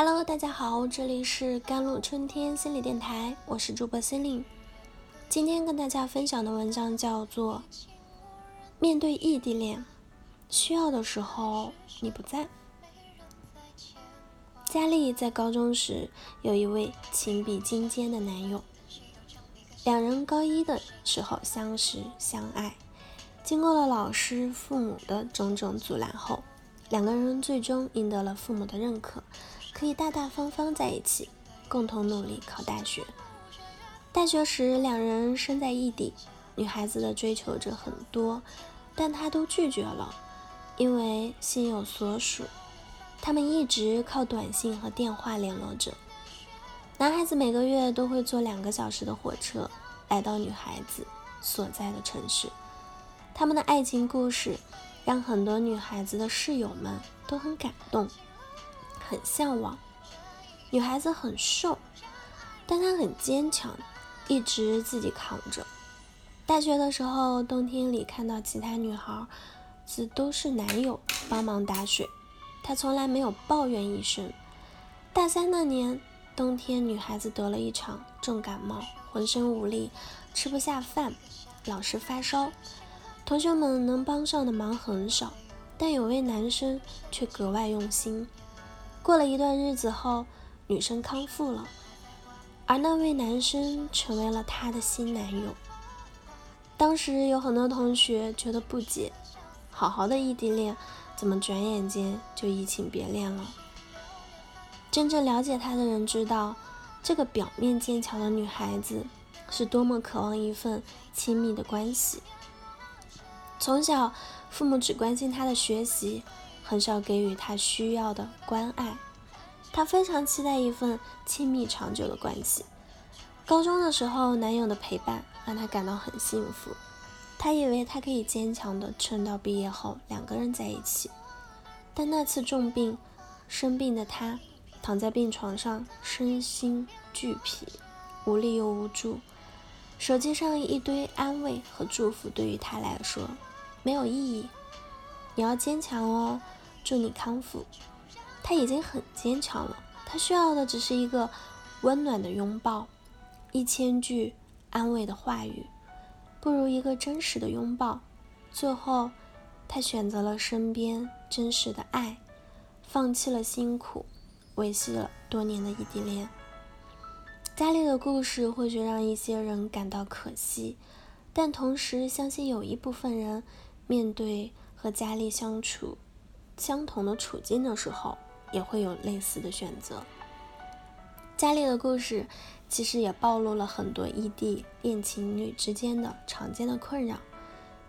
Hello，大家好，这里是甘露春天心理电台，我是主播心灵。今天跟大家分享的文章叫做《面对异地恋，需要的时候你不在》。佳丽在高中时有一位情比金坚的男友，两人高一的时候相识相爱，经过了老师、父母的种种阻拦后，两个人最终赢得了父母的认可。可以大大方方在一起，共同努力考大学。大学时，两人身在异地，女孩子的追求者很多，但他都拒绝了，因为心有所属。他们一直靠短信和电话联络着。男孩子每个月都会坐两个小时的火车来到女孩子所在的城市。他们的爱情故事让很多女孩子的室友们都很感动。很向往，女孩子很瘦，但她很坚强，一直自己扛着。大学的时候，冬天里看到其他女孩子都是男友帮忙打水，她从来没有抱怨一声。大三那年冬天，女孩子得了一场重感冒，浑身无力，吃不下饭，老是发烧。同学们能帮上的忙很少，但有位男生却格外用心。过了一段日子后，女生康复了，而那位男生成为了她的新男友。当时有很多同学觉得不解：好好的异地恋，怎么转眼间就移情别恋了？真正了解她的人知道，这个表面坚强的女孩子是多么渴望一份亲密的关系。从小，父母只关心她的学习。很少给予他需要的关爱，他非常期待一份亲密长久的关系。高中的时候，男友的陪伴让他感到很幸福，他以为他可以坚强的撑到毕业后两个人在一起。但那次重病，生病的他躺在病床上，身心俱疲，无力又无助。手机上一堆安慰和祝福对于他来说没有意义。你要坚强哦。祝你康复。他已经很坚强了，他需要的只是一个温暖的拥抱，一千句安慰的话语，不如一个真实的拥抱。最后，他选择了身边真实的爱，放弃了辛苦，维系了多年的异地恋。佳丽的故事或许让一些人感到可惜，但同时相信有一部分人面对和佳丽相处。相同的处境的时候，也会有类似的选择。佳丽的故事其实也暴露了很多异地恋情侣之间的常见的困扰。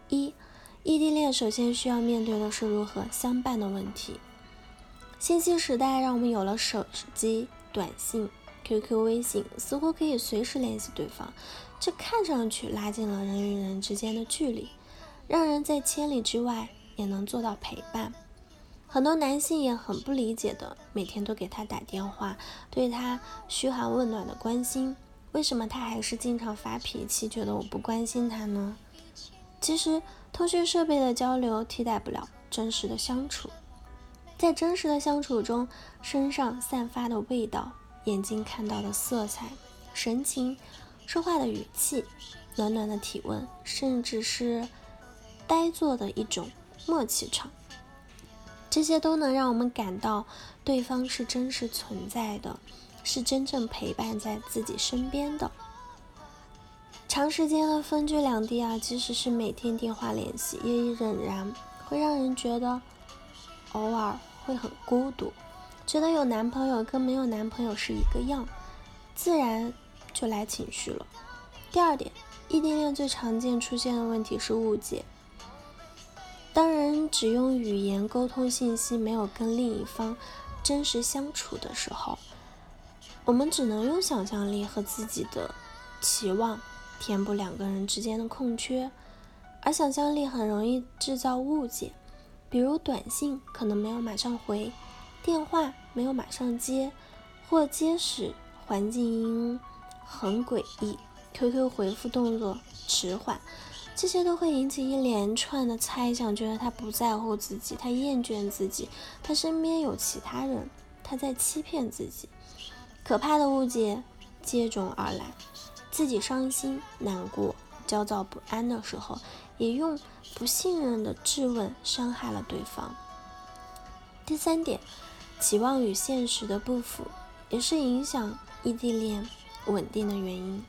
一、异地恋首先需要面对的是如何相伴的问题。信息时代让我们有了手机、短信、QQ、微信，似乎可以随时联系对方，这看上去拉近了人与人之间的距离，让人在千里之外也能做到陪伴。很多男性也很不理解的，每天都给他打电话，对他嘘寒问暖的关心，为什么他还是经常发脾气，觉得我不关心他呢？其实，通讯设备的交流替代不了真实的相处，在真实的相处中，身上散发的味道，眼睛看到的色彩、神情、说话的语气、暖暖的体温，甚至是呆坐的一种默契场。这些都能让我们感到对方是真实存在的，是真正陪伴在自己身边的。长时间的分居两地啊，即使是每天电话联系，也仍然会让人觉得偶尔会很孤独，觉得有男朋友跟没有男朋友是一个样，自然就来情绪了。第二点，异地恋最常见出现的问题是误解。当人只用语言沟通信息，没有跟另一方真实相处的时候，我们只能用想象力和自己的期望填补两个人之间的空缺，而想象力很容易制造误解。比如短信可能没有马上回，电话没有马上接，或接时环境音很诡异，QQ 回复动作迟缓。这些都会引起一连串的猜想，觉得他不在乎自己，他厌倦自己，他身边有其他人，他在欺骗自己。可怕的误解接踵而来，自己伤心、难过、焦躁不安的时候，也用不信任的质问伤害了对方。第三点，期望与现实的不符，也是影响异地恋稳定的原因。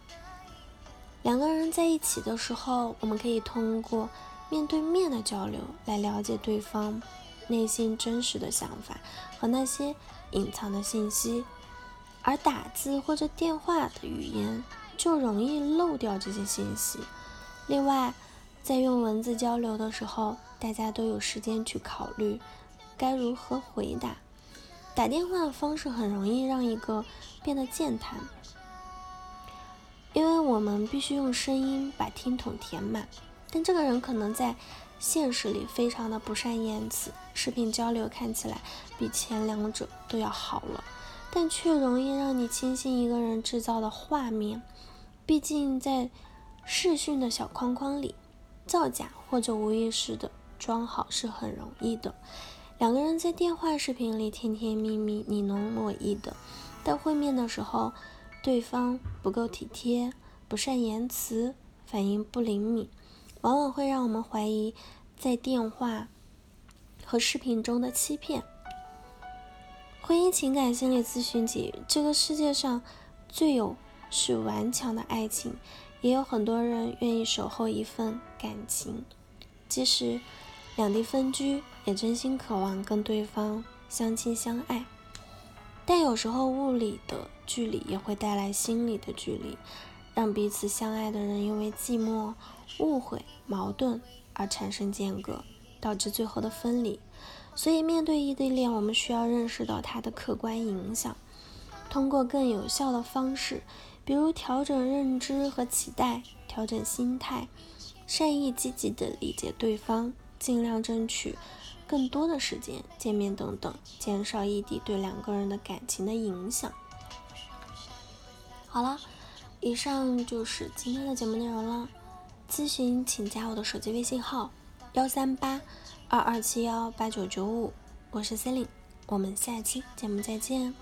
两个人在一起的时候，我们可以通过面对面的交流来了解对方内心真实的想法和那些隐藏的信息，而打字或者电话的语言就容易漏掉这些信息。另外，在用文字交流的时候，大家都有时间去考虑。该如何回答？打电话的方式很容易让一个变得健谈，因为我们必须用声音把听筒填满。但这个人可能在现实里非常的不善言辞，视频交流看起来比前两者都要好了，但却容易让你轻信一个人制造的画面。毕竟在视讯的小框框里，造假或者无意识的装好是很容易的。两个人在电话视频里甜甜蜜蜜、你侬我意的，但会面的时候，对方不够体贴、不善言辞、反应不灵敏，往往会让我们怀疑在电话和视频中的欺骗。婚姻情感心理咨询给予：这个世界上最有是顽强的爱情，也有很多人愿意守候一份感情，即使两地分居。也真心渴望跟对方相亲相爱，但有时候物理的距离也会带来心理的距离，让彼此相爱的人因为寂寞、误会、矛盾而产生间隔，导致最后的分离。所以，面对异地恋，我们需要认识到它的客观影响，通过更有效的方式，比如调整认知和期待，调整心态，善意积极的理解对方，尽量争取。更多的时间见面等等，减少异地对两个人的感情的影响。好了，以上就是今天的节目内容了。咨询请加我的手机微信号：幺三八二二七幺八九九五，我是 c e l i n e 我们下期节目再见。